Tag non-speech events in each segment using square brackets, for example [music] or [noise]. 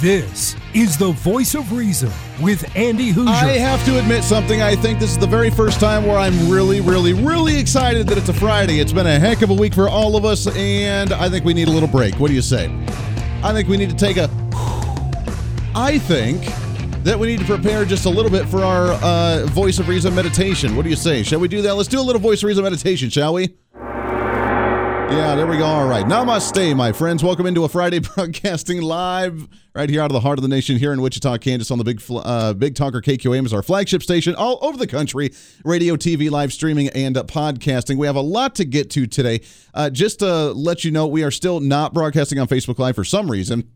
This is the voice of reason with Andy Hooser. I have to admit something. I think this is the very first time where I'm really, really, really excited that it's a Friday. It's been a heck of a week for all of us, and I think we need a little break. What do you say? I think we need to take a. I think that we need to prepare just a little bit for our uh, voice of reason meditation. What do you say? Shall we do that? Let's do a little voice of reason meditation, shall we? Yeah, there we go. All right. Namaste, my friends. Welcome into a Friday [laughs] broadcasting live right here out of the heart of the nation here in Wichita, Kansas on the Big uh, Big Talker KQAM is our flagship station all over the country. Radio, TV, live streaming, and uh, podcasting. We have a lot to get to today. Uh, just to let you know, we are still not broadcasting on Facebook Live for some reason,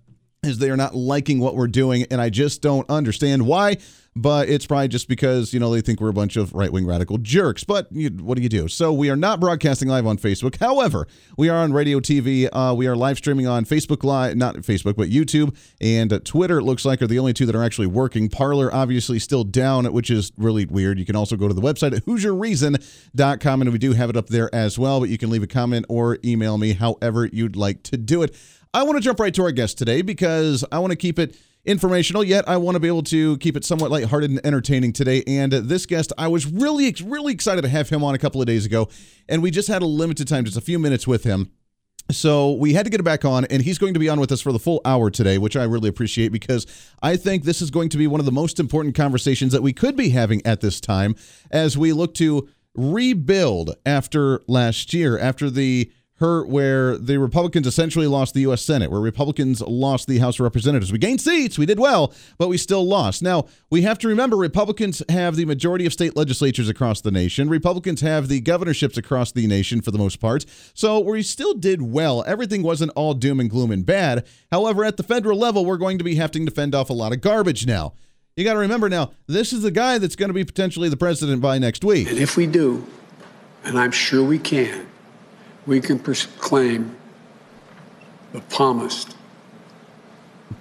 as they are not liking what we're doing, and I just don't understand why but it's probably just because you know they think we're a bunch of right-wing radical jerks. But you, what do you do? So we are not broadcasting live on Facebook. However, we are on radio, TV. Uh, we are live streaming on Facebook Live, not Facebook, but YouTube and uh, Twitter. It looks like are the only two that are actually working. Parler obviously still down, which is really weird. You can also go to the website at HooserReason.com, and we do have it up there as well. But you can leave a comment or email me, however you'd like to do it. I want to jump right to our guest today because I want to keep it informational, yet I want to be able to keep it somewhat lighthearted and entertaining today. And this guest, I was really, really excited to have him on a couple of days ago, and we just had a limited time, just a few minutes with him. So we had to get it back on, and he's going to be on with us for the full hour today, which I really appreciate because I think this is going to be one of the most important conversations that we could be having at this time as we look to rebuild after last year, after the hurt where the Republicans essentially lost the U.S. Senate, where Republicans lost the House of Representatives. We gained seats, we did well, but we still lost. Now, we have to remember Republicans have the majority of state legislatures across the nation. Republicans have the governorships across the nation for the most part. So we still did well. Everything wasn't all doom and gloom and bad. However, at the federal level, we're going to be having to fend off a lot of garbage now. You got to remember now, this is the guy that's going to be potentially the president by next week. And if we do, and I'm sure we can, we can proclaim the psalmist, [laughs]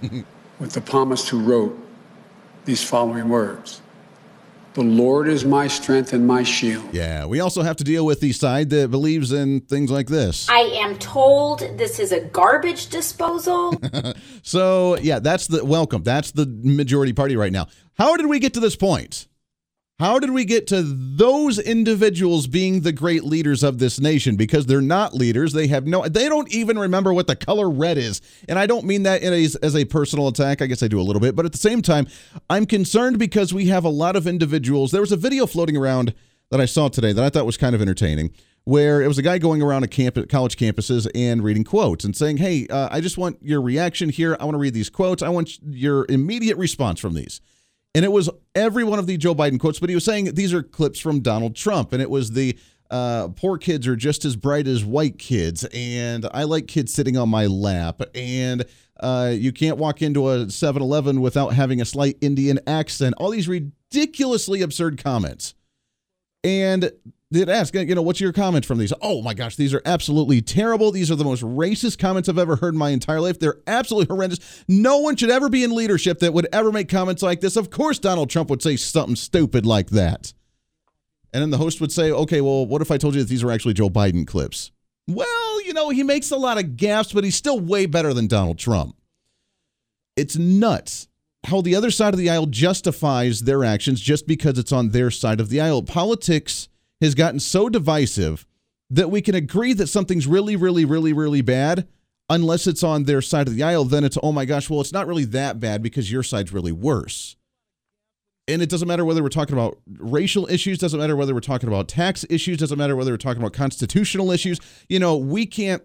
with the psalmist who wrote these following words. The Lord is my strength and my shield. Yeah, we also have to deal with the side that believes in things like this. I am told this is a garbage disposal. [laughs] so, yeah, that's the welcome. That's the majority party right now. How did we get to this point? How did we get to those individuals being the great leaders of this nation? Because they're not leaders. They have no, they don't even remember what the color red is. And I don't mean that a, as a personal attack. I guess I do a little bit. But at the same time, I'm concerned because we have a lot of individuals. There was a video floating around that I saw today that I thought was kind of entertaining where it was a guy going around a college campuses and reading quotes and saying, Hey, uh, I just want your reaction here. I want to read these quotes. I want your immediate response from these. And it was every one of the Joe Biden quotes, but he was saying these are clips from Donald Trump. And it was the uh, poor kids are just as bright as white kids. And I like kids sitting on my lap. And uh, you can't walk into a 7 Eleven without having a slight Indian accent. All these ridiculously absurd comments. And they'd ask, you know, what's your comment from these? Oh my gosh, these are absolutely terrible. These are the most racist comments I've ever heard in my entire life. They're absolutely horrendous. No one should ever be in leadership that would ever make comments like this. Of course, Donald Trump would say something stupid like that. And then the host would say, okay, well, what if I told you that these are actually Joe Biden clips? Well, you know, he makes a lot of gaps, but he's still way better than Donald Trump. It's nuts how the other side of the aisle justifies their actions just because it's on their side of the aisle. Politics has gotten so divisive that we can agree that something's really, really, really, really bad unless it's on their side of the aisle. Then it's, oh my gosh, well, it's not really that bad because your side's really worse. And it doesn't matter whether we're talking about racial issues, doesn't matter whether we're talking about tax issues, doesn't matter whether we're talking about constitutional issues. You know, we can't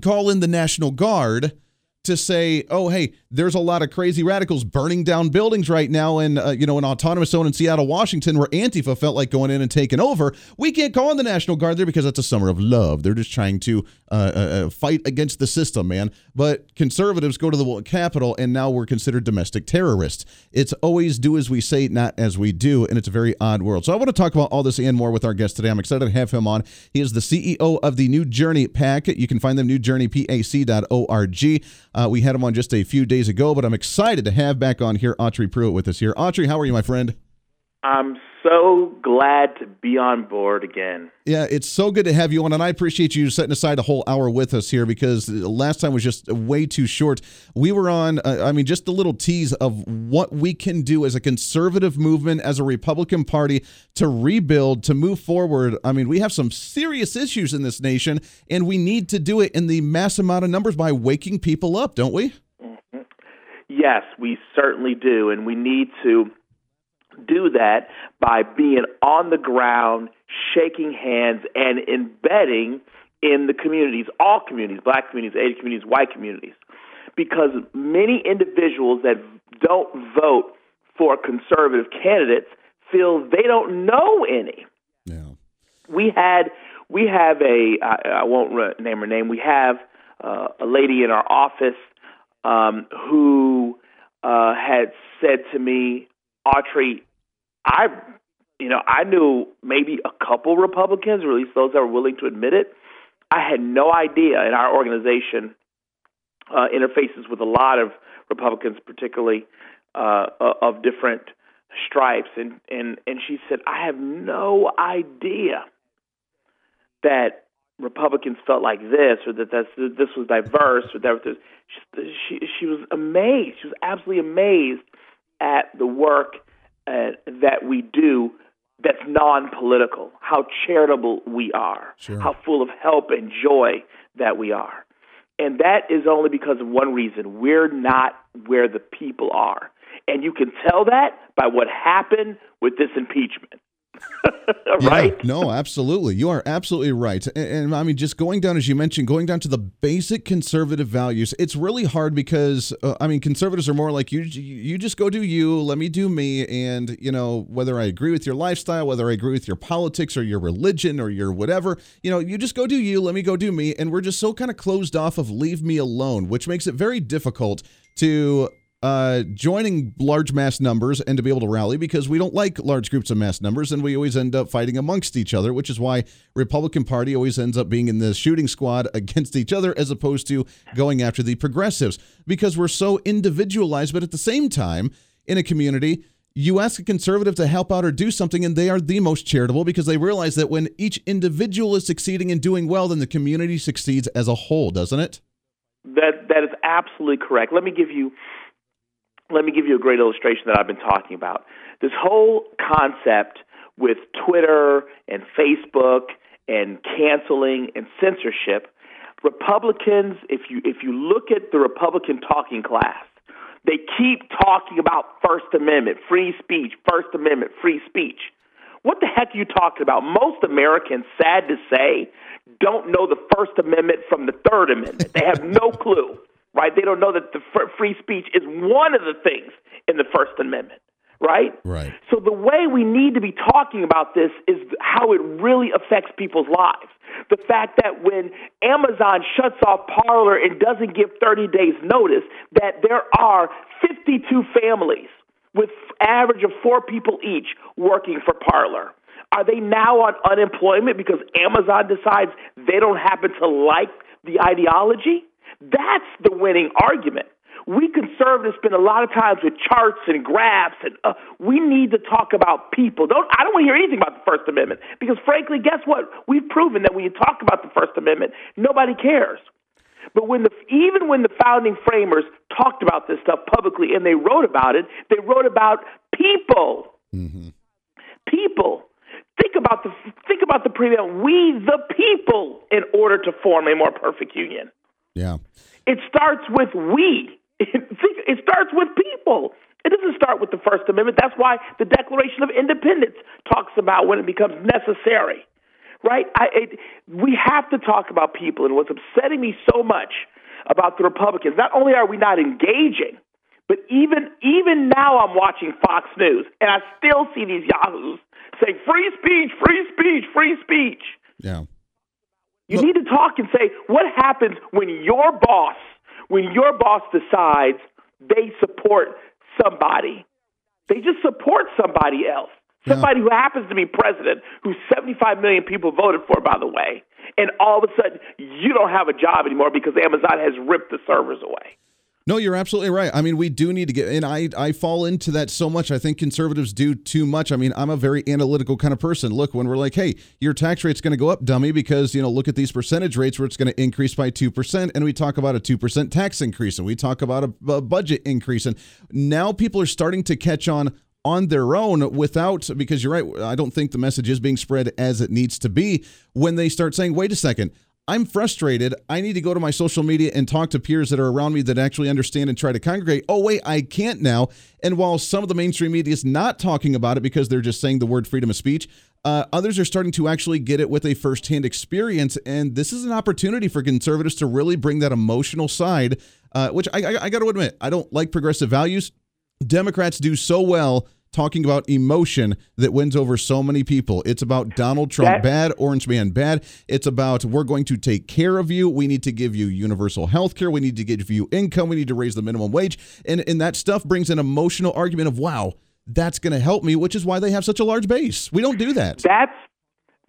call in the National Guard to say, oh, hey, there's a lot of crazy radicals burning down buildings right now in, uh, you know, an autonomous zone in Seattle, Washington, where Antifa felt like going in and taking over. We can't call on the National Guard there because that's a summer of love. They're just trying to uh, uh, uh fight against the system, man. But conservatives go to the Capitol, and now we're considered domestic terrorists. It's always do as we say, not as we do, and it's a very odd world. So I want to talk about all this and more with our guest today. I'm excited to have him on. He is the CEO of the New Journey PAC. You can find them newjourneypac.org. Uh, we had him on just a few days ago, but I'm excited to have back on here Autry Pruitt with us here. Autry, how are you, my friend? I'm so glad to be on board again. Yeah, it's so good to have you on, and I appreciate you setting aside a whole hour with us here because last time was just way too short. We were on, uh, I mean, just a little tease of what we can do as a conservative movement, as a Republican Party to rebuild, to move forward. I mean, we have some serious issues in this nation, and we need to do it in the mass amount of numbers by waking people up, don't we? Mm-hmm. Yes, we certainly do, and we need to do that by being on the ground, shaking hands, and embedding in the communities, all communities, black communities, Asian communities, white communities. Because many individuals that don't vote for conservative candidates feel they don't know any. Yeah. We had we have a I, I won't name her name. We have uh, a lady in our office um, who uh, had said to me, Autry, I, you know, I knew maybe a couple Republicans, or at least those that were willing to admit it. I had no idea in our organization uh, interfaces with a lot of Republicans, particularly uh, of different stripes, and and and she said, I have no idea that Republicans felt like this, or that that's, this was diverse, or that was, she, she she was amazed. She was absolutely amazed at the work uh, that we do that's non-political, how charitable we are, sure. how full of help and joy that we are. And that is only because of one reason. We're not where the people are. And you can tell that by what happened with this impeachment. [laughs] right? Yeah, no, absolutely. You are absolutely right. And, and, I mean, just going down, as you mentioned, going down to the basic conservative values, it's really hard because, uh, I mean, conservatives are more like you, you just go do you, let me do me. And, you know, whether I agree with your lifestyle, whether I agree with your politics or your religion or your whatever, you know, you just go do you, let me go do me. And we're just so kind of closed off of leave me alone, which makes it very difficult to uh, joining large mass numbers and to be able to rally because we don't like large groups of mass numbers and we always end up fighting amongst each other, which is why Republican Party always ends up being in the shooting squad [laughs] against each other as opposed to going after the progressives because we're so individualized. But at the same time, in a community, you ask a conservative to help out or do something, and they are the most charitable because they realize that when each individual is succeeding and doing well, then the community succeeds as a whole, doesn't it? That that is absolutely correct. Let me give you let me give you a great illustration that I've been talking about. This whole concept with Twitter and Facebook and canceling and censorship, Republicans, if you if you look at the Republican talking class, they keep talking about First Amendment, free speech, First Amendment, free speech. What the heck are you talking about? Most Americans, sad to say, don't know the First Amendment from the Third Amendment. They have no [laughs] clue right? They don't know that the free speech is one of the things in the First Amendment, right? Right. So the way we need to be talking about this is how it really affects people's lives. The fact that when Amazon shuts off Parler and doesn't give 30 days notice, that there are 52 families with average of four people each working for Parler. Are they now on unemployment because Amazon decides they don't happen to like the ideology? That's the winning argument. We conservatives spend a lot of times with charts and graphs, and uh, we need to talk about people. Don't I don't want to hear anything about the First Amendment because, frankly, guess what? We've proven that when you talk about the First Amendment, nobody cares. But when the even when the founding framers talked about this stuff publicly and they wrote about it, they wrote about people. Mm-hmm. People. Think about the think about the preamble. We the people, in order to form a more perfect union. Yeah. It starts with we. [laughs] It starts with people. It doesn't start with the First Amendment. That's why the Declaration of Independence talks about when it becomes necessary, right? I, it, we have to talk about people. And what's upsetting me so much about the Republicans. Not only are we not engaging, but even even now I'm watching Fox News and I still see these yahoos saying free speech, free speech, free speech. Yeah. You need to talk and say what happens when your boss, when your boss decides they support somebody. They just support somebody else. Yeah. Somebody who happens to be president, who 75 million people voted for, by the way. And all of a sudden, you don't have a job anymore because Amazon has ripped the servers away. No, you're absolutely right. I mean, we do need to get, and I, I fall into that so much. I think conservatives do too much. I mean, I'm a very analytical kind of person. Look, when we're like, hey, your tax rate's going to go up, dummy, because, you know, look at these percentage rates where it's going to increase by 2%, and we talk about a 2% tax increase, and we talk about a, a budget increase. And now people are starting to catch on on their own without, because you're right, I don't think the message is being spread as it needs to be when they start saying, wait a second, I'm frustrated. I need to go to my social media and talk to peers that are around me that actually understand and try to congregate. Oh, wait, I can't now. And while some of the mainstream media is not talking about it because they're just saying the word freedom of speech, uh, others are starting to actually get it with a firsthand experience. And this is an opportunity for conservatives to really bring that emotional side, uh, which I, I, I got to admit, I don't like progressive values. Democrats do so well talking about emotion that wins over so many people. It's about Donald Trump That- bad, Orange Man bad. It's about we're going to take care of you. We need to give you universal health care. We need to give you income. We need to raise the minimum wage. And, and that stuff brings an emotional argument of, wow, that's going to help me, which is why they have such a large base. We don't do that. That's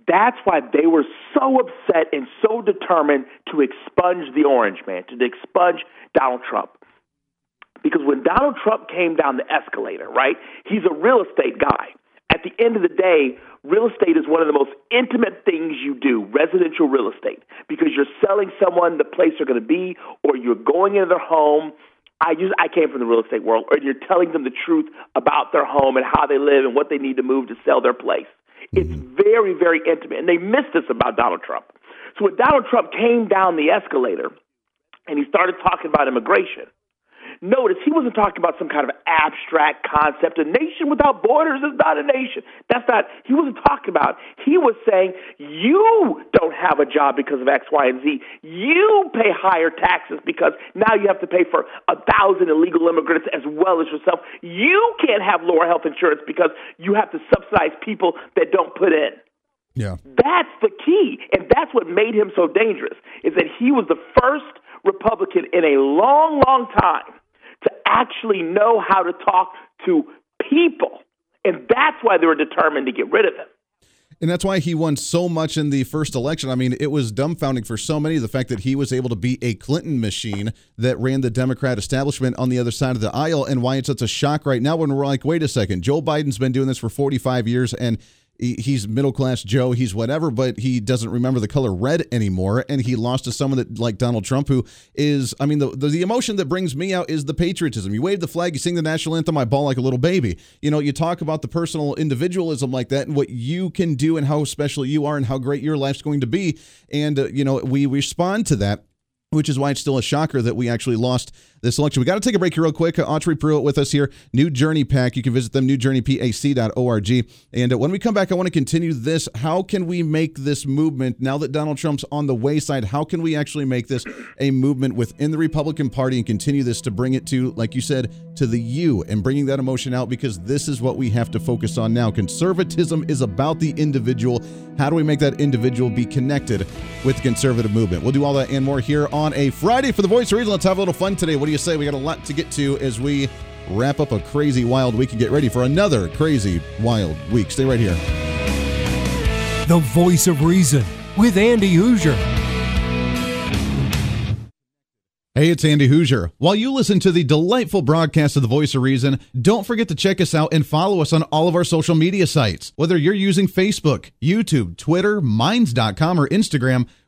that's why they were so upset and so determined to expunge the Orange Man, to expunge Donald Trump. Because when Donald Trump came down the escalator, right, he's a real estate guy. At the end of the day, real estate is one of the most intimate things you do, residential real estate, because you're selling someone the place they're going to be or you're going into their home. I use I came from the real estate world, or you're telling them the truth about their home and how they live and what they need to move to sell their place. Mm-hmm. It's very, very intimate. And they missed this about Donald Trump. So when Donald Trump came down the escalator and he started talking about immigration, notice he wasn't talking about some kind of abstract concept. A nation without borders is not a nation. That's not, he wasn't talking about. He was saying, you don't have a job because of X, Y, and Z. You pay higher taxes because now you have to pay for a thousand illegal immigrants as well as yourself. You can't have lower health insurance because you have to subsidize people that don't put in. Yeah. That's the key, and that's what made him so dangerous. Is that he was the first Republican in a long, long time actually know how to talk to people, and that's why they were determined to get rid of him. And that's why he won so much in the first election. I mean, it was dumbfounding for so many the fact that he was able to beat a Clinton machine that ran the Democrat establishment on the other side of the aisle, and why it's such a shock right now when we're like, wait a second, Joe Biden's been doing this for 45 years and he's middle class Joe, he's whatever, but he doesn't remember the color red anymore. And he lost to someone that like Donald Trump, who is, I mean, the, the, the emotion that brings me out is the patriotism. You wave the flag, you sing the national anthem, I ball like a little baby. You know, you talk about the personal individualism like that and what you can do and how special you are and how great your life's going to be. And, uh, you know, we respond to that which is why it's still a shocker that we actually lost this election. We got to take a break here real quick. Uh, Autry Pruitt with us here. New Journey PAC. You can visit them, newjourneypac.org. And uh, when we come back, I want to continue this. How can we make this movement, now that Donald Trump's on the wayside, how can we actually make this a movement within the Republican Party and continue this to bring it to, like you said, to the you and bringing that emotion out because this is what we have to focus on now. Conservatism is about the individual. How do we make that individual be connected with the conservative movement? We'll do all that and more here a Friday for the Voice of Reason. Let's have a little fun today. What do you say? We got a lot to get to as we wrap up a crazy wild week and get ready for another crazy wild week. Stay right here. The voice of reason with Andy Hooser. Hey, it's Andy Hooser. While you listen to the delightful broadcast of The Voice of Reason, don't forget to check us out and follow us on all of our social media sites. Whether you're using Facebook, YouTube, Twitter, Minds.com, or Instagram,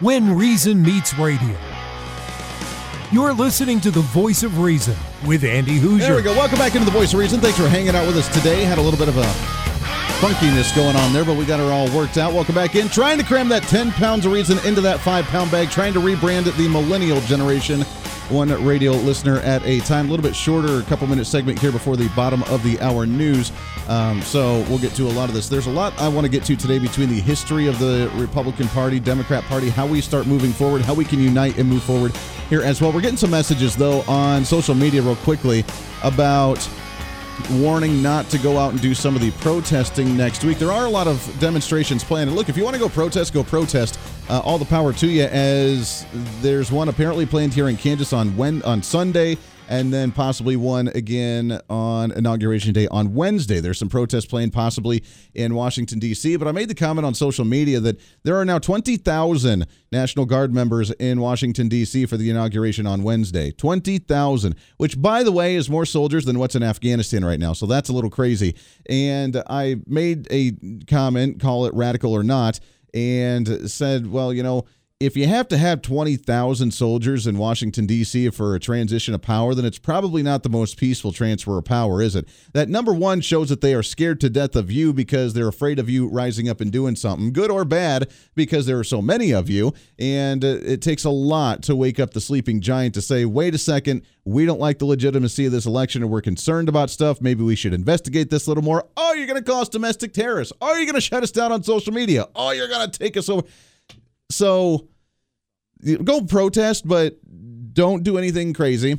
When Reason Meets Radio. You're listening to the voice of reason with Andy Hooser. There we go. Welcome back into the Voice of Reason. Thanks for hanging out with us today. Had a little bit of a funkiness going on there, but we got it all worked out. Welcome back in. Trying to cram that 10 pounds of reason into that 5 pound bag, trying to rebrand it the millennial generation. One radio listener at a time. A little bit shorter, a couple minute segment here before the bottom of the hour news. Um, so we'll get to a lot of this. There's a lot I want to get to today between the history of the Republican Party, Democrat Party, how we start moving forward, how we can unite and move forward here as well. We're getting some messages, though, on social media, real quickly, about warning not to go out and do some of the protesting next week. There are a lot of demonstrations planned. And look, if you want to go protest, go protest. Uh, all the power to you. As there's one apparently planned here in Kansas on when on Sunday, and then possibly one again on Inauguration Day on Wednesday. There's some protests planned possibly in Washington, D.C., but I made the comment on social media that there are now 20,000 National Guard members in Washington, D.C. for the inauguration on Wednesday. 20,000, which, by the way, is more soldiers than what's in Afghanistan right now. So that's a little crazy. And I made a comment, call it radical or not, and said, well, you know, if you have to have 20,000 soldiers in Washington, D.C. for a transition of power, then it's probably not the most peaceful transfer of power, is it? That number one shows that they are scared to death of you because they're afraid of you rising up and doing something, good or bad, because there are so many of you. And uh, it takes a lot to wake up the sleeping giant to say, wait a second, we don't like the legitimacy of this election and we're concerned about stuff. Maybe we should investigate this a little more. Oh, you're going to cause domestic terrorists. Oh, you're going to shut us down on social media. Oh, you're going to take us over. So go protest, but don't do anything crazy.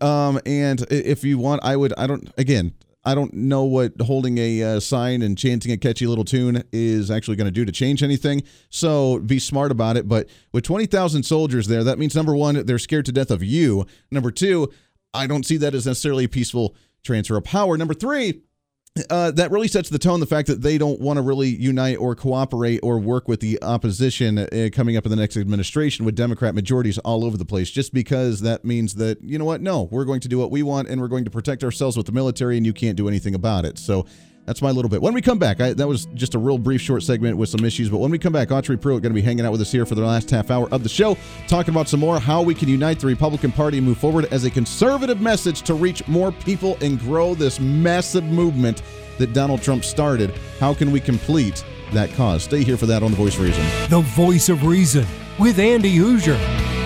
Um, and if you want, I would. I don't. Again, I don't know what holding a uh, sign and chanting a catchy little tune is actually going to do to change anything. So be smart about it. But with twenty thousand soldiers there, that means number one, they're scared to death of you. Number two, I don't see that as necessarily a peaceful transfer of power. Number three, uh, that really sets the tone. The fact that they don't want to really unite or cooperate or work with the opposition uh, coming up in the next administration with Democrat majorities all over the place, just because that means that, you know what, no, we're going to do what we want and we're going to protect ourselves with the military and you can't do anything about it. So that's my little bit. When we come back, I, that was just a real brief, short segment with some issues. But when we come back, Autry Pruitt going to be hanging out with us here for the last half hour of the show, talking about some more how we can unite the Republican Party and move forward as a conservative message to reach more people and grow this massive movement that Donald Trump started. How can we complete that cause? Stay here for that on The Voice of Reason. The Voice of Reason with Andy Hooser.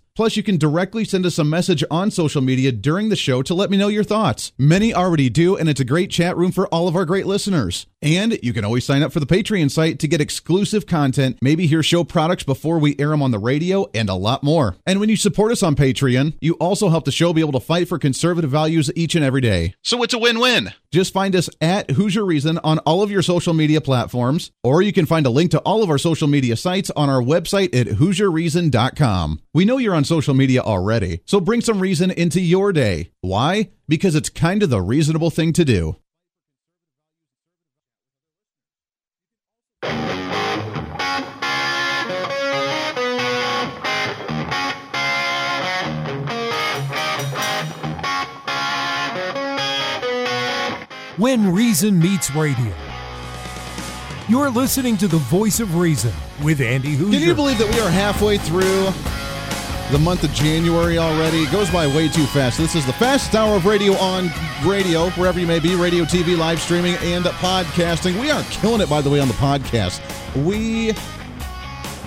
Plus, you can directly send us a message on social media during the show to let me know your thoughts. Many already do, and it's a great chat room for all of our great listeners. And you can always sign up for the Patreon site to get exclusive content, maybe hear show products before we air them on the radio, and a lot more. And when you support us on Patreon, you also help the show be able to fight for conservative values each and every day. So it's a win win. Just find us at Hooser Reason on all of your social media platforms, or you can find a link to all of our social media sites on our website at HooserReason.com. We know you're on social media already, so bring some reason into your day. Why? Because it's kind of the reasonable thing to do. When Reason Meets Radio. You're listening to the Voice of Reason with Andy Hooser. Can you believe that we are halfway through the month of January already. It goes by way too fast. This is the fastest hour of radio on radio, wherever you may be radio, TV, live streaming, and podcasting. We are killing it, by the way, on the podcast. We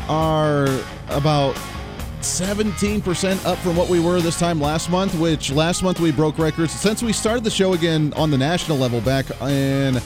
are about 17% up from what we were this time last month, which last month we broke records. Since we started the show again on the national level back in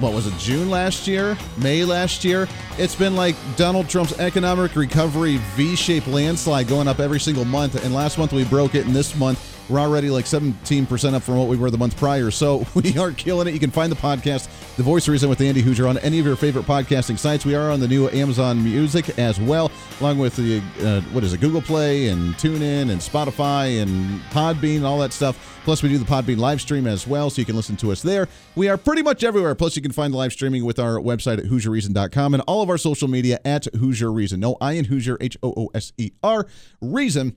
what was it, June last year, May last year. It's been like Donald Trump's economic recovery V shaped landslide going up every single month. And last month we broke it, and this month we're already like 17% up from what we were the month prior. So [laughs] we are killing it. You can find the podcast, The Voice Reason with Andy Hooser, on any of your favorite podcasting sites. We are on the new Amazon Music as well, along with the, uh, what is it, Google Play and TuneIn and Spotify and Podbean and all that stuff. Plus, we do the Podbean live stream as well, so you can listen to us there. We are pretty much everywhere. Plus, you can find the live streaming with our website at HooserReason.com and all of our social media at Hooser Reason. No I in Hooser, H O O S E R, Reason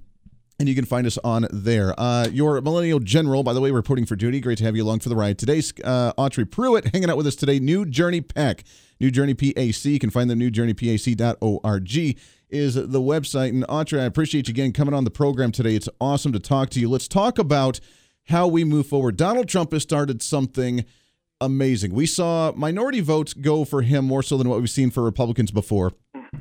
and you can find us on there. Uh, your millennial general, by the way, reporting for duty. Great to have you along for the ride. Today's uh, Autry Pruitt hanging out with us today. New Journey PAC, New Journey PAC. You can find them newjourneypac.org is the website. And Autry, I appreciate you again coming on the program today. It's awesome to talk to you. Let's talk about how we move forward. Donald Trump has started something amazing. We saw minority votes go for him more so than what we've seen for Republicans before.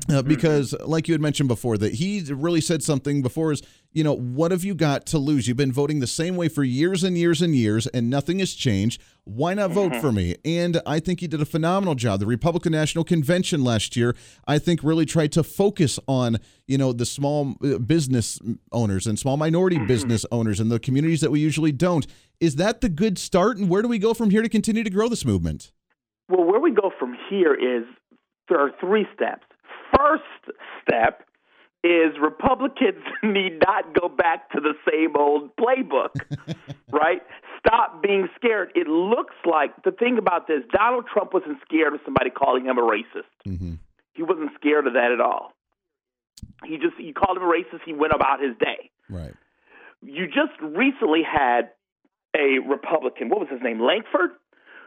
Uh, because, like you had mentioned before, that he really said something before is, you know, what have you got to lose? You've been voting the same way for years and years and years, and nothing has changed. Why not vote for me? And I think he did a phenomenal job. The Republican National Convention last year, I think, really tried to focus on, you know, the small uh, business owners and small minority business owners and the communities that we usually don't. Is that the good start? And where do we go from here to continue to grow this movement? Well, where we go from here is there are three steps first step is Republicans [laughs] need not go back to the same old playbook, [laughs] right? Stop being scared. It looks like the thing about this Donald Trump wasn't scared of somebody calling him a racist. Mm-hmm. He wasn't scared of that at all. He just, you called him a racist, he went about his day. Right. You just recently had a Republican, what was his name, Lankford?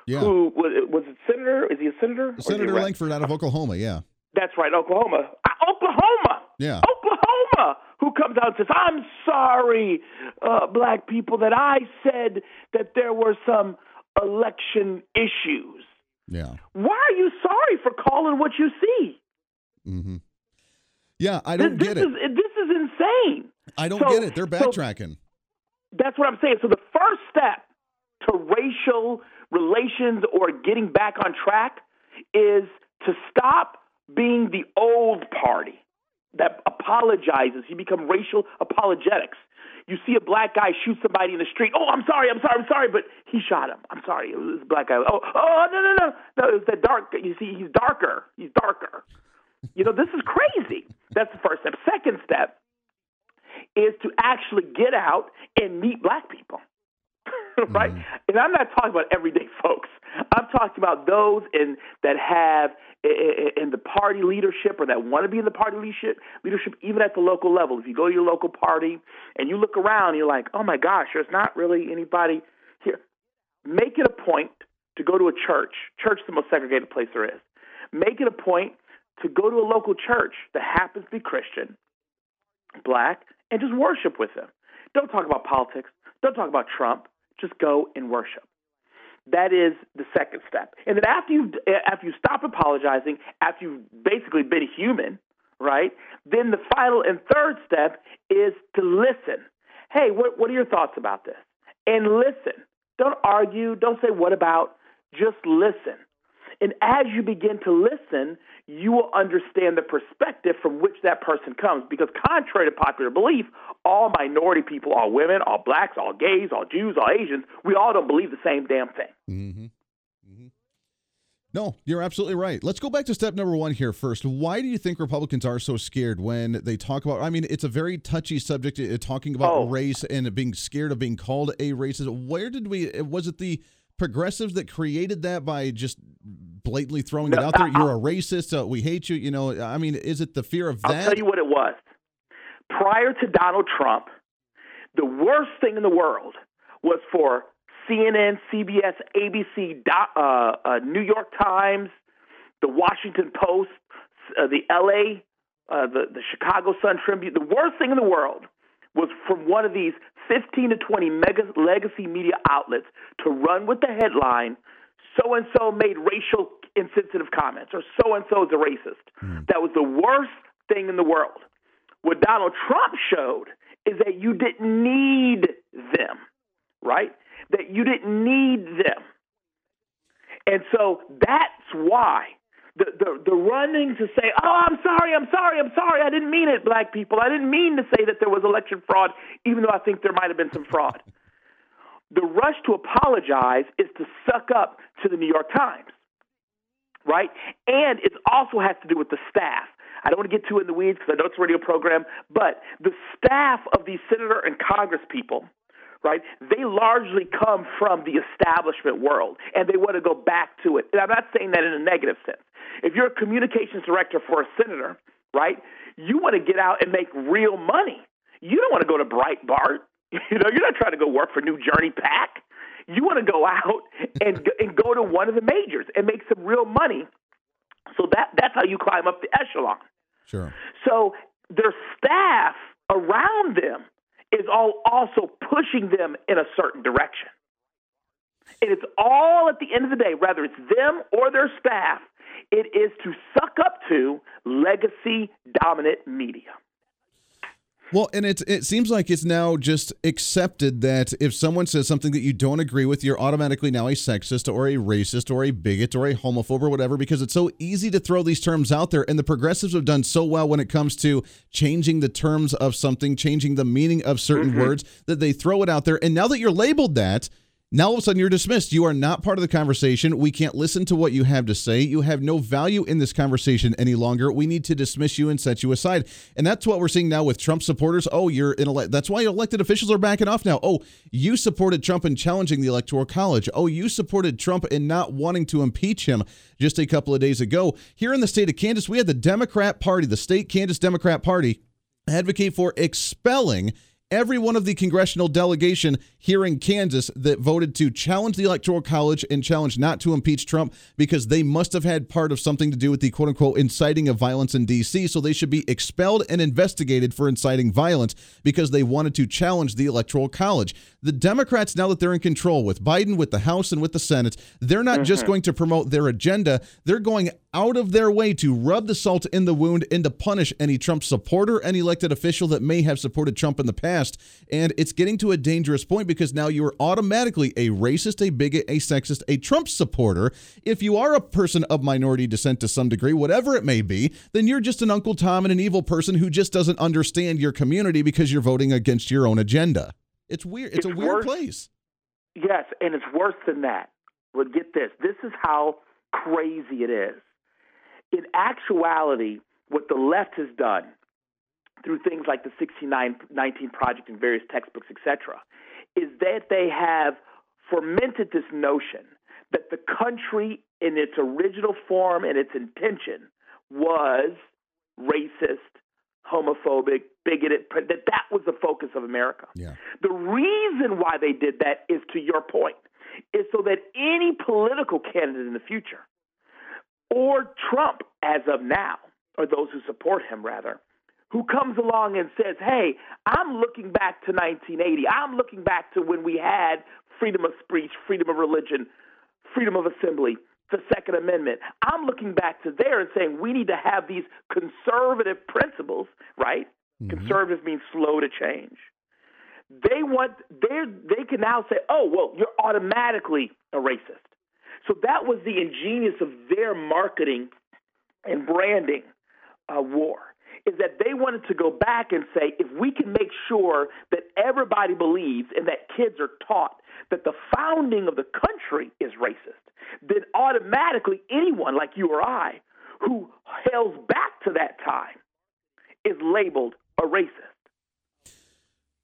Yeah. Who was, was it senator? Is he a senator? Senator Lankford out of Oklahoma, yeah. That's right, Oklahoma. Uh, Oklahoma. Yeah. Oklahoma. Who comes out and says, "I'm sorry, uh, black people, that I said that there were some election issues." Yeah. Why are you sorry for calling what you see? Mm-hmm. Yeah, I don't this, get this it. Is, this is insane. I don't so, get it. They're backtracking. So that's what I'm saying. So the first step to racial relations or getting back on track is to stop being the old party that apologizes. You become racial apologetics. You see a black guy shoot somebody in the street. Oh, I'm sorry, I'm sorry, I'm sorry, but he shot him. I'm sorry, it was a black guy. Oh, oh, no, no, no, no. It was that dark. You see, he's darker. He's darker. You know, this is crazy. That's the first step. Second step is to actually get out and meet black people. [laughs] right? Mm-hmm. And I'm not talking about everyday folks. I'm talking about those in that have in the party leadership or that want to be in the party leadership, leadership even at the local level. If you go to your local party and you look around, you're like, oh my gosh, there's not really anybody here. Make it a point to go to a church. Church is the most segregated place there is. Make it a point to go to a local church that happens to be Christian, black, and just worship with them. Don't talk about politics. Don't talk about Trump. Just go and worship. That is the second step. And then after you after you stop apologizing, after you've basically been human, right? Then the final and third step is to listen. Hey, what what are your thoughts about this? And listen. Don't argue, don't say what about, just listen. And as you begin to listen, you will understand the perspective from which that person comes. Because, contrary to popular belief, all minority people, all women, all blacks, all gays, all Jews, all Asians, we all don't believe the same damn thing. Mm-hmm. Mm-hmm. No, you're absolutely right. Let's go back to step number one here first. Why do you think Republicans are so scared when they talk about? I mean, it's a very touchy subject, uh, talking about oh. race and being scared of being called a racist. Where did we? Was it the progressives that created that by just blatantly throwing no, it out there? You're a racist. Uh, we hate you. You know, I mean, is it the fear of that? I'll tell you what it was. Prior to Donald Trump, the worst thing in the world was for CNN, CBS, ABC, uh, uh, New York Times, the Washington Post, uh, the LA uh, the the Chicago Sun Tribune. The worst thing in the world was from one of these 15 to 20 mega legacy media outlets to run with the headline, "So and so made racial insensitive comments," or "So and so is a racist." Mm. That was the worst thing in the world. What Donald Trump showed is that you didn't need them, right? That you didn't need them. And so that's why the, the, the running to say, oh, I'm sorry, I'm sorry, I'm sorry, I didn't mean it, black people. I didn't mean to say that there was election fraud, even though I think there might have been some fraud. The rush to apologize is to suck up to the New York Times, right? And it also has to do with the staff. I don't want to get too in the weeds because I know it's a radio program, but the staff of these senator and Congress people right? They largely come from the establishment world and they want to go back to it. And I'm not saying that in a negative sense. If you're a communications director for a senator, right, you want to get out and make real money. You don't want to go to Breitbart. [laughs] You know, you're not trying to go work for New Journey PAC. You want to go out and and go to one of the majors and make some real money. So that that's how you climb up the echelon. Sure. So their staff around them is all also pushing them in a certain direction. And it's all at the end of the day, whether it's them or their staff, it is to suck up to legacy dominant media. Well, and it it seems like it's now just accepted that if someone says something that you don't agree with, you're automatically now a sexist or a racist or a bigot or a homophobe or whatever because it's so easy to throw these terms out there. And the progressives have done so well when it comes to changing the terms of something, changing the meaning of certain mm-hmm. words that they throw it out there. And now that you're labeled that, now all of a sudden you're dismissed. You are not part of the conversation. We can't listen to what you have to say. You have no value in this conversation any longer. We need to dismiss you and set you aside. And that's what we're seeing now with Trump supporters. Oh, you're in ele- that's why elected officials are backing off now. Oh, you supported Trump in challenging the electoral college. Oh, you supported Trump in not wanting to impeach him just a couple of days ago. Here in the state of Kansas, we had the Democrat Party, the state Kansas Democrat Party advocate for expelling every one of the congressional delegation here in Kansas that voted to challenge the Electoral College and challenge not to impeach Trump because they must have had part of something to do with the quote unquote inciting of violence in D.C. So they should be expelled and investigated for inciting violence because they wanted to challenge the Electoral College. The Democrats, now that they're in control with Biden, with the House, and with the Senate, they're not mm-hmm. just going to promote their agenda, they're going out of their way to rub the salt in the wound and to punish any Trump supporter, any elected official that may have supported Trump in the past. And it's getting to a dangerous point because now you are automatically a racist, a bigot, a sexist, a Trump supporter. If you are a person of minority descent to some degree, whatever it may be, then you're just an Uncle Tom and an evil person who just doesn't understand your community because you're voting against your own agenda. It's weird. It's, it's a weird worse. place. Yes, and it's worse than that. But get this. This is how crazy it is in actuality, what the left has done through things like the 1619 project and various textbooks, etc., is that they have fermented this notion that the country in its original form and its intention was racist, homophobic, bigoted, that that was the focus of America. Yeah. The reason why they did that is to your point, is so that any political candidate in the future or Trump as of now, or those who support him rather, who comes along and says, Hey, I'm looking back to 1980. I'm looking back to when we had freedom of speech, freedom of religion, freedom of assembly, the Second Amendment. I'm looking back to there and saying we need to have these conservative principles, right? Mm-hmm. Conservative means slow to change. They want they they can now say, oh well, you're automatically a racist. So that was the ingenious of their marketing and branding uh, war. Is that they wanted to go back and say, if we can make sure that everybody believes and that kids are taught that the founding of the country is racist, then automatically anyone like you or I who hails back to that time is labeled a racist.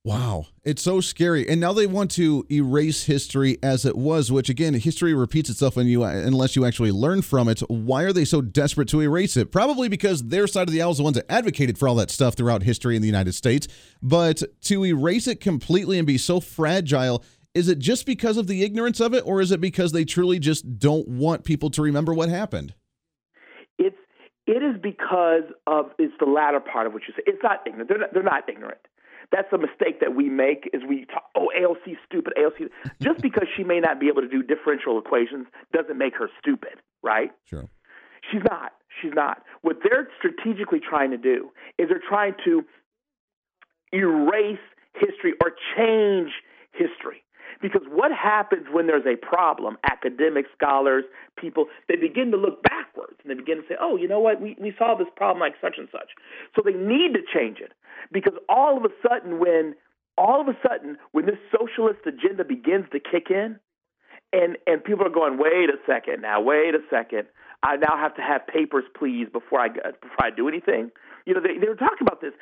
Wow, it's so scary. And now they want to erase history as it was, which again, history repeats itself when you unless you actually learn from it. Why are they so desperate to erase it? Probably because their side of the aisle is the ones that advocated for all that stuff throughout history in the United States. But to erase it completely and be so fragile, is it just because of the ignorance of it, or is it because they truly just don't want people to remember what happened? It's It is because of it's the latter part of what you say. It's not ignorant. They're not, they're not ignorant. That's a mistake that we make is we talk, oh, AOC stupid, AOC. Just [laughs] because she may not be able to do differential equations doesn't make her stupid, right? Sure. She's not. She's not. What they're strategically trying to do is they're trying to erase history or change history. Because what happens when there's a problem, academic scholars, people, they begin to look backwards and they begin to say, oh, you know what, we, we saw this problem like such and such. So they need to change it. Because all of a sudden, when all of a sudden, when this socialist agenda begins to kick in, and and people are going, wait a second now, wait a second. I now have to have papers, please, before I uh, before I do anything. You know, they, they were talking about this.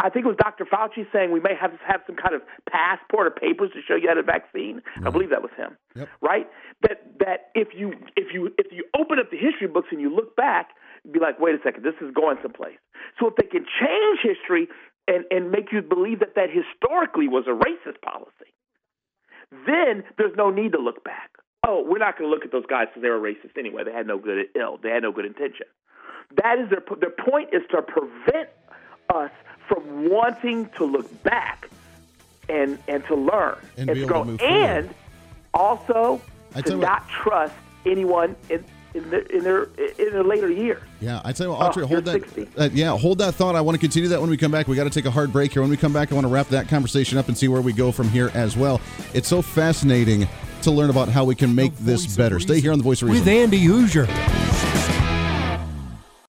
I think it was Dr. Fauci saying we may have to have some kind of passport or papers to show you had a vaccine. Right. I believe that was him. Yep. Right? That that if you if you if you open up the history books and you look back, you'd be like, wait a second, this is going someplace. So if they can change history and and make you believe that that historically was a racist policy, then there's no need to look back. Oh, we're not going to look at those guys because they were racist anyway. They had no good ill. They had no good intention. That is their their point is to prevent us from wanting to look back and and to learn and, and to grow, and also to not trust anyone in in their in their in their later years. Yeah, I tell you what, Autry, oh, hold that. Uh, yeah, hold that thought. I want to continue that when we come back. We got to take a hard break here. When we come back, I want to wrap that conversation up and see where we go from here as well. It's so fascinating to learn about how we can make this better. Stay here on the Voice of Reason with Andy Hooser.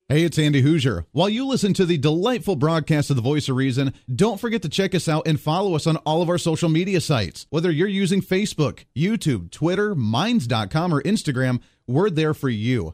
Hey, it's Andy Hooser. While you listen to the delightful broadcast of The Voice of Reason, don't forget to check us out and follow us on all of our social media sites. Whether you're using Facebook, YouTube, Twitter, Minds.com, or Instagram, we're there for you.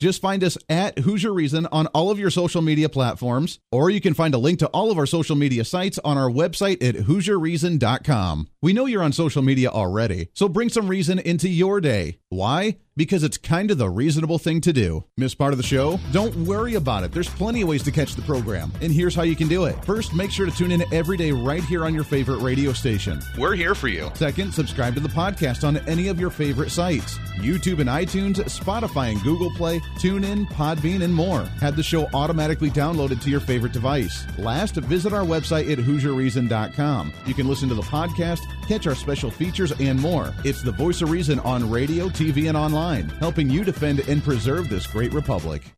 Just find us at Hooser Reason on all of your social media platforms, or you can find a link to all of our social media sites on our website at HooserReason.com. We know you're on social media already, so bring some reason into your day. Why? Because it's kind of the reasonable thing to do. Miss part of the show? Don't worry about it. There's plenty of ways to catch the program, and here's how you can do it. First, make sure to tune in every day right here on your favorite radio station. We're here for you. Second, subscribe to the podcast on any of your favorite sites YouTube and iTunes, Spotify and Google Play, TuneIn, Podbean, and more. Have the show automatically downloaded to your favorite device. Last, visit our website at HooserReason.com. You can listen to the podcast, catch our special features, and more. It's the voice of reason on radio, TV, and online, helping you defend and preserve this great republic.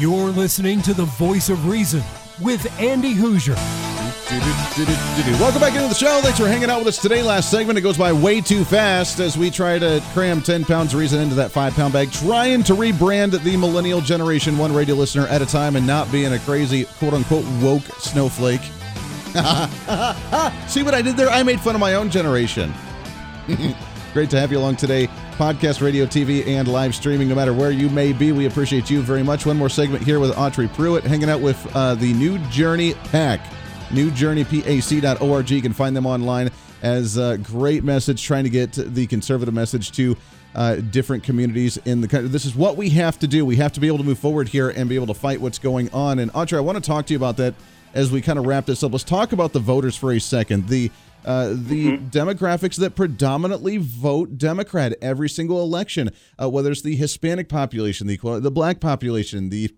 You're listening to the voice of reason with Andy Hooser. Welcome back into the show. Thanks for hanging out with us today. Last segment, it goes by way too fast as we try to cram 10 pounds of reason into that five pound bag, trying to rebrand the millennial generation one radio listener at a time and not being a crazy quote unquote woke snowflake. [laughs] See what I did there? I made fun of my own generation. [laughs] Great to have you along today podcast, radio, TV, and live streaming, no matter where you may be. We appreciate you very much. One more segment here with Autry Pruitt, hanging out with uh, the New Journey PAC, newjourneypac.org. You can find them online as a great message trying to get the conservative message to uh, different communities in the country. This is what we have to do. We have to be able to move forward here and be able to fight what's going on. And Autry, I want to talk to you about that as we kind of wrap this up. Let's talk about the voters for a second. The uh, the mm-hmm. demographics that predominantly vote Democrat every single election, uh, whether it's the Hispanic population, the the black population, the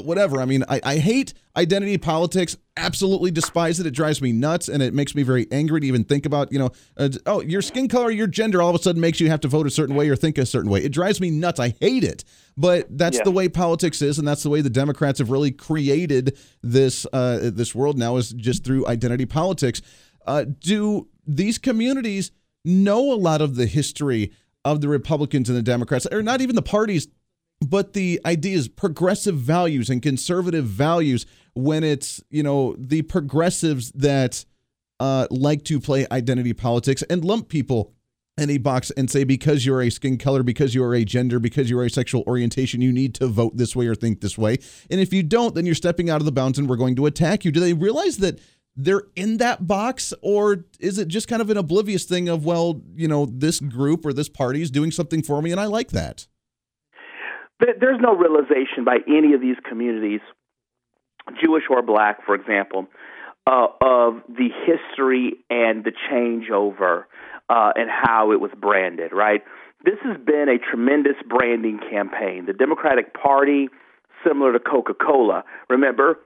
whatever. I mean, I, I hate identity politics. Absolutely despise it. It drives me nuts, and it makes me very angry to even think about. You know, uh, oh, your skin color, your gender, all of a sudden makes you have to vote a certain way or think a certain way. It drives me nuts. I hate it. But that's yeah. the way politics is, and that's the way the Democrats have really created this uh, this world now is just through identity politics. Uh, do these communities know a lot of the history of the Republicans and the Democrats, or not even the parties but the ideas, progressive values and conservative values when it's you know the progressives that uh, like to play identity politics and lump people in a box and say because you're a skin color because you're a gender because you're a sexual orientation you need to vote this way or think this way. And if you don't then you're stepping out of the bounds and we're going to attack you. Do they realize that they're in that box or is it just kind of an oblivious thing of well you know this group or this party is doing something for me and i like that there's no realization by any of these communities, Jewish or black, for example, uh, of the history and the changeover uh, and how it was branded, right? This has been a tremendous branding campaign. The Democratic Party, similar to Coca Cola, remember,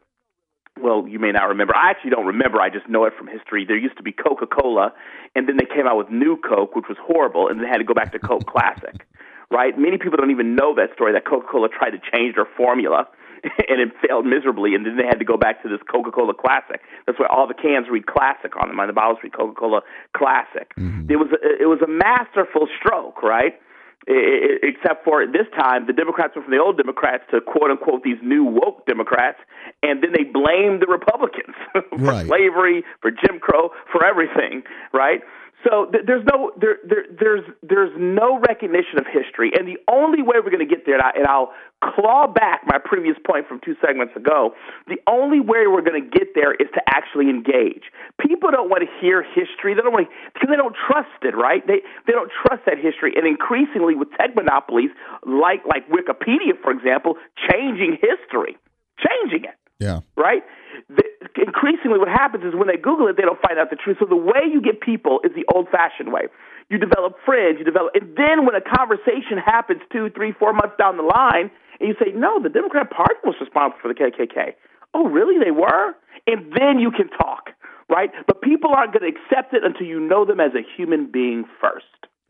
well, you may not remember. I actually don't remember. I just know it from history. There used to be Coca Cola, and then they came out with New Coke, which was horrible, and they had to go back to Coke Classic right? Many people don't even know that story that Coca Cola tried to change their formula [laughs] and it failed miserably, and then they had to go back to this Coca Cola Classic. That's why all the cans read Classic on them, on the bottles read Coca Cola Classic. Mm-hmm. It was a, it was a masterful stroke, right? Except for this time, the Democrats went from the old Democrats to quote unquote these new woke Democrats, and then they blamed the Republicans [laughs] for right. slavery, for Jim Crow, for everything, right? So th- there's no there, there there's there's no recognition of history, and the only way we're going to get there, and, I, and I'll claw back my previous point from two segments ago. The only way we're going to get there is to actually engage. People don't want to hear history; they don't want because they don't trust it, right? They they don't trust that history, and increasingly with tech monopolies like like Wikipedia, for example, changing history, changing it. Yeah. Right? The, increasingly, what happens is when they Google it, they don't find out the truth. So the way you get people is the old fashioned way. You develop friends, you develop, and then when a conversation happens two, three, four months down the line, and you say, no, the Democrat Party was responsible for the KKK. Oh, really? They were? And then you can talk, right? But people aren't going to accept it until you know them as a human being first.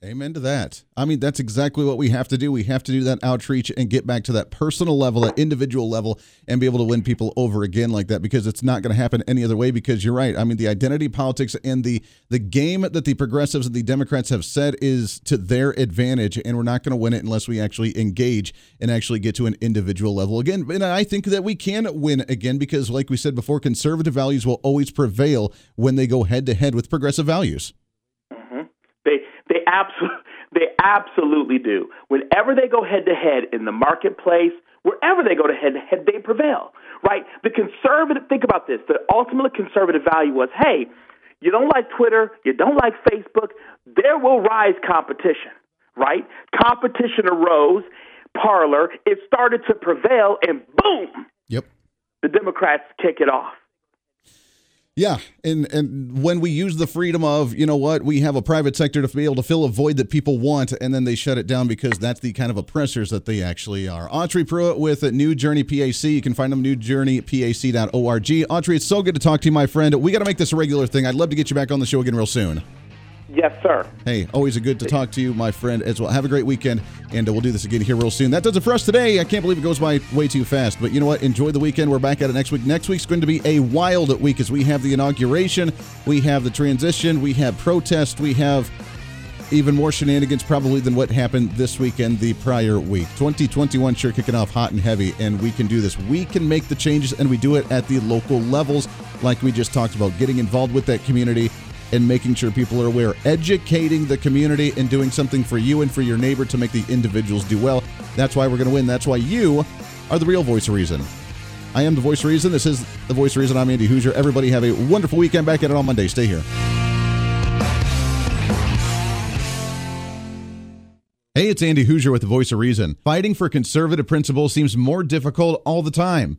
Amen to that. I mean, that's exactly what we have to do. We have to do that outreach and get back to that personal level, that individual level, and be able to win people over again like that because it's not going to happen any other way. Because you're right. I mean, the identity politics and the the game that the progressives and the Democrats have said is to their advantage, and we're not going to win it unless we actually engage and actually get to an individual level again. And I think that we can win again because, like we said before, conservative values will always prevail when they go head to head with progressive values. They absolutely they absolutely do. Whenever they go head to head in the marketplace, wherever they go to head to head, they prevail. Right? The conservative think about this. The ultimate conservative value was, hey, you don't like Twitter, you don't like Facebook, there will rise competition. Right? Competition arose, Parler. it started to prevail, and boom. Yep. The Democrats kick it off. Yeah, and and when we use the freedom of, you know what, we have a private sector to be able to fill a void that people want, and then they shut it down because that's the kind of oppressors that they actually are. Autry Pruitt with New Journey PAC. You can find them newjourneypac.org. Autry, it's so good to talk to you, my friend. We got to make this a regular thing. I'd love to get you back on the show again real soon. Yes, sir. Hey, always a good to talk to you, my friend, as well. Have a great weekend, and uh, we'll do this again here real soon. That does it for us today. I can't believe it goes by way too fast, but you know what? Enjoy the weekend. We're back at it next week. Next week's going to be a wild week as we have the inauguration, we have the transition, we have protest, we have even more shenanigans probably than what happened this weekend the prior week. 2021 sure kicking off hot and heavy, and we can do this. We can make the changes, and we do it at the local levels, like we just talked about, getting involved with that community and making sure people are aware, educating the community and doing something for you and for your neighbor to make the individuals do well. That's why we're going to win. That's why you are the real voice reason. I am the voice reason. This is the voice reason. I'm Andy Hooser. Everybody have a wonderful weekend. Back at it on Monday. Stay here. Hey, it's Andy Hooser with the Voice of Reason. Fighting for conservative principles seems more difficult all the time.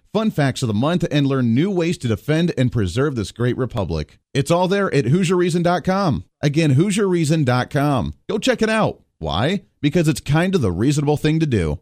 fun facts of the month, and learn new ways to defend and preserve this great republic. It's all there at HooserReason.com. Again, HooserReason.com. Go check it out. Why? Because it's kind of the reasonable thing to do.